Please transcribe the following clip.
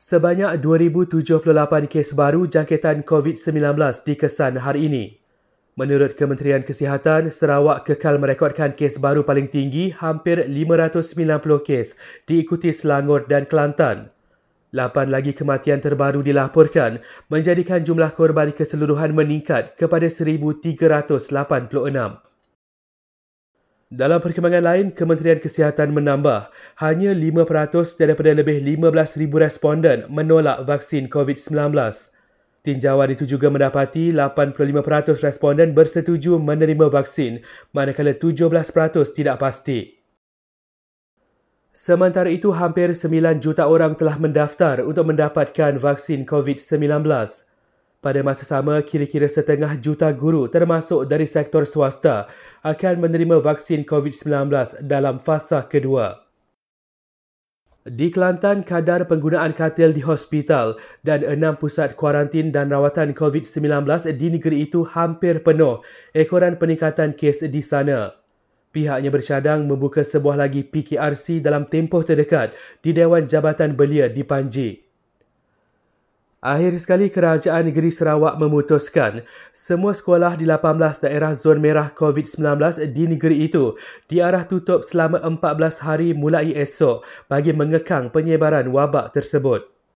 Sebanyak 2,078 kes baru jangkitan COVID-19 dikesan hari ini. Menurut Kementerian Kesihatan, Sarawak kekal merekodkan kes baru paling tinggi hampir 590 kes diikuti Selangor dan Kelantan. Lapan lagi kematian terbaru dilaporkan menjadikan jumlah korban keseluruhan meningkat kepada 1,386. Dalam perkembangan lain, Kementerian Kesihatan menambah hanya 5% daripada lebih 15,000 responden menolak vaksin COVID-19. Tinjauan itu juga mendapati 85% responden bersetuju menerima vaksin manakala 17% tidak pasti. Sementara itu, hampir 9 juta orang telah mendaftar untuk mendapatkan vaksin COVID-19. Pada masa sama, kira-kira setengah juta guru termasuk dari sektor swasta akan menerima vaksin COVID-19 dalam fasa kedua. Di Kelantan, kadar penggunaan katil di hospital dan enam pusat kuarantin dan rawatan COVID-19 di negeri itu hampir penuh ekoran peningkatan kes di sana. Pihaknya bercadang membuka sebuah lagi PKRC dalam tempoh terdekat di Dewan Jabatan Belia di Panji. Akhir sekali Kerajaan Negeri Sarawak memutuskan semua sekolah di 18 daerah zon merah COVID-19 di negeri itu diarah tutup selama 14 hari mulai esok bagi mengekang penyebaran wabak tersebut.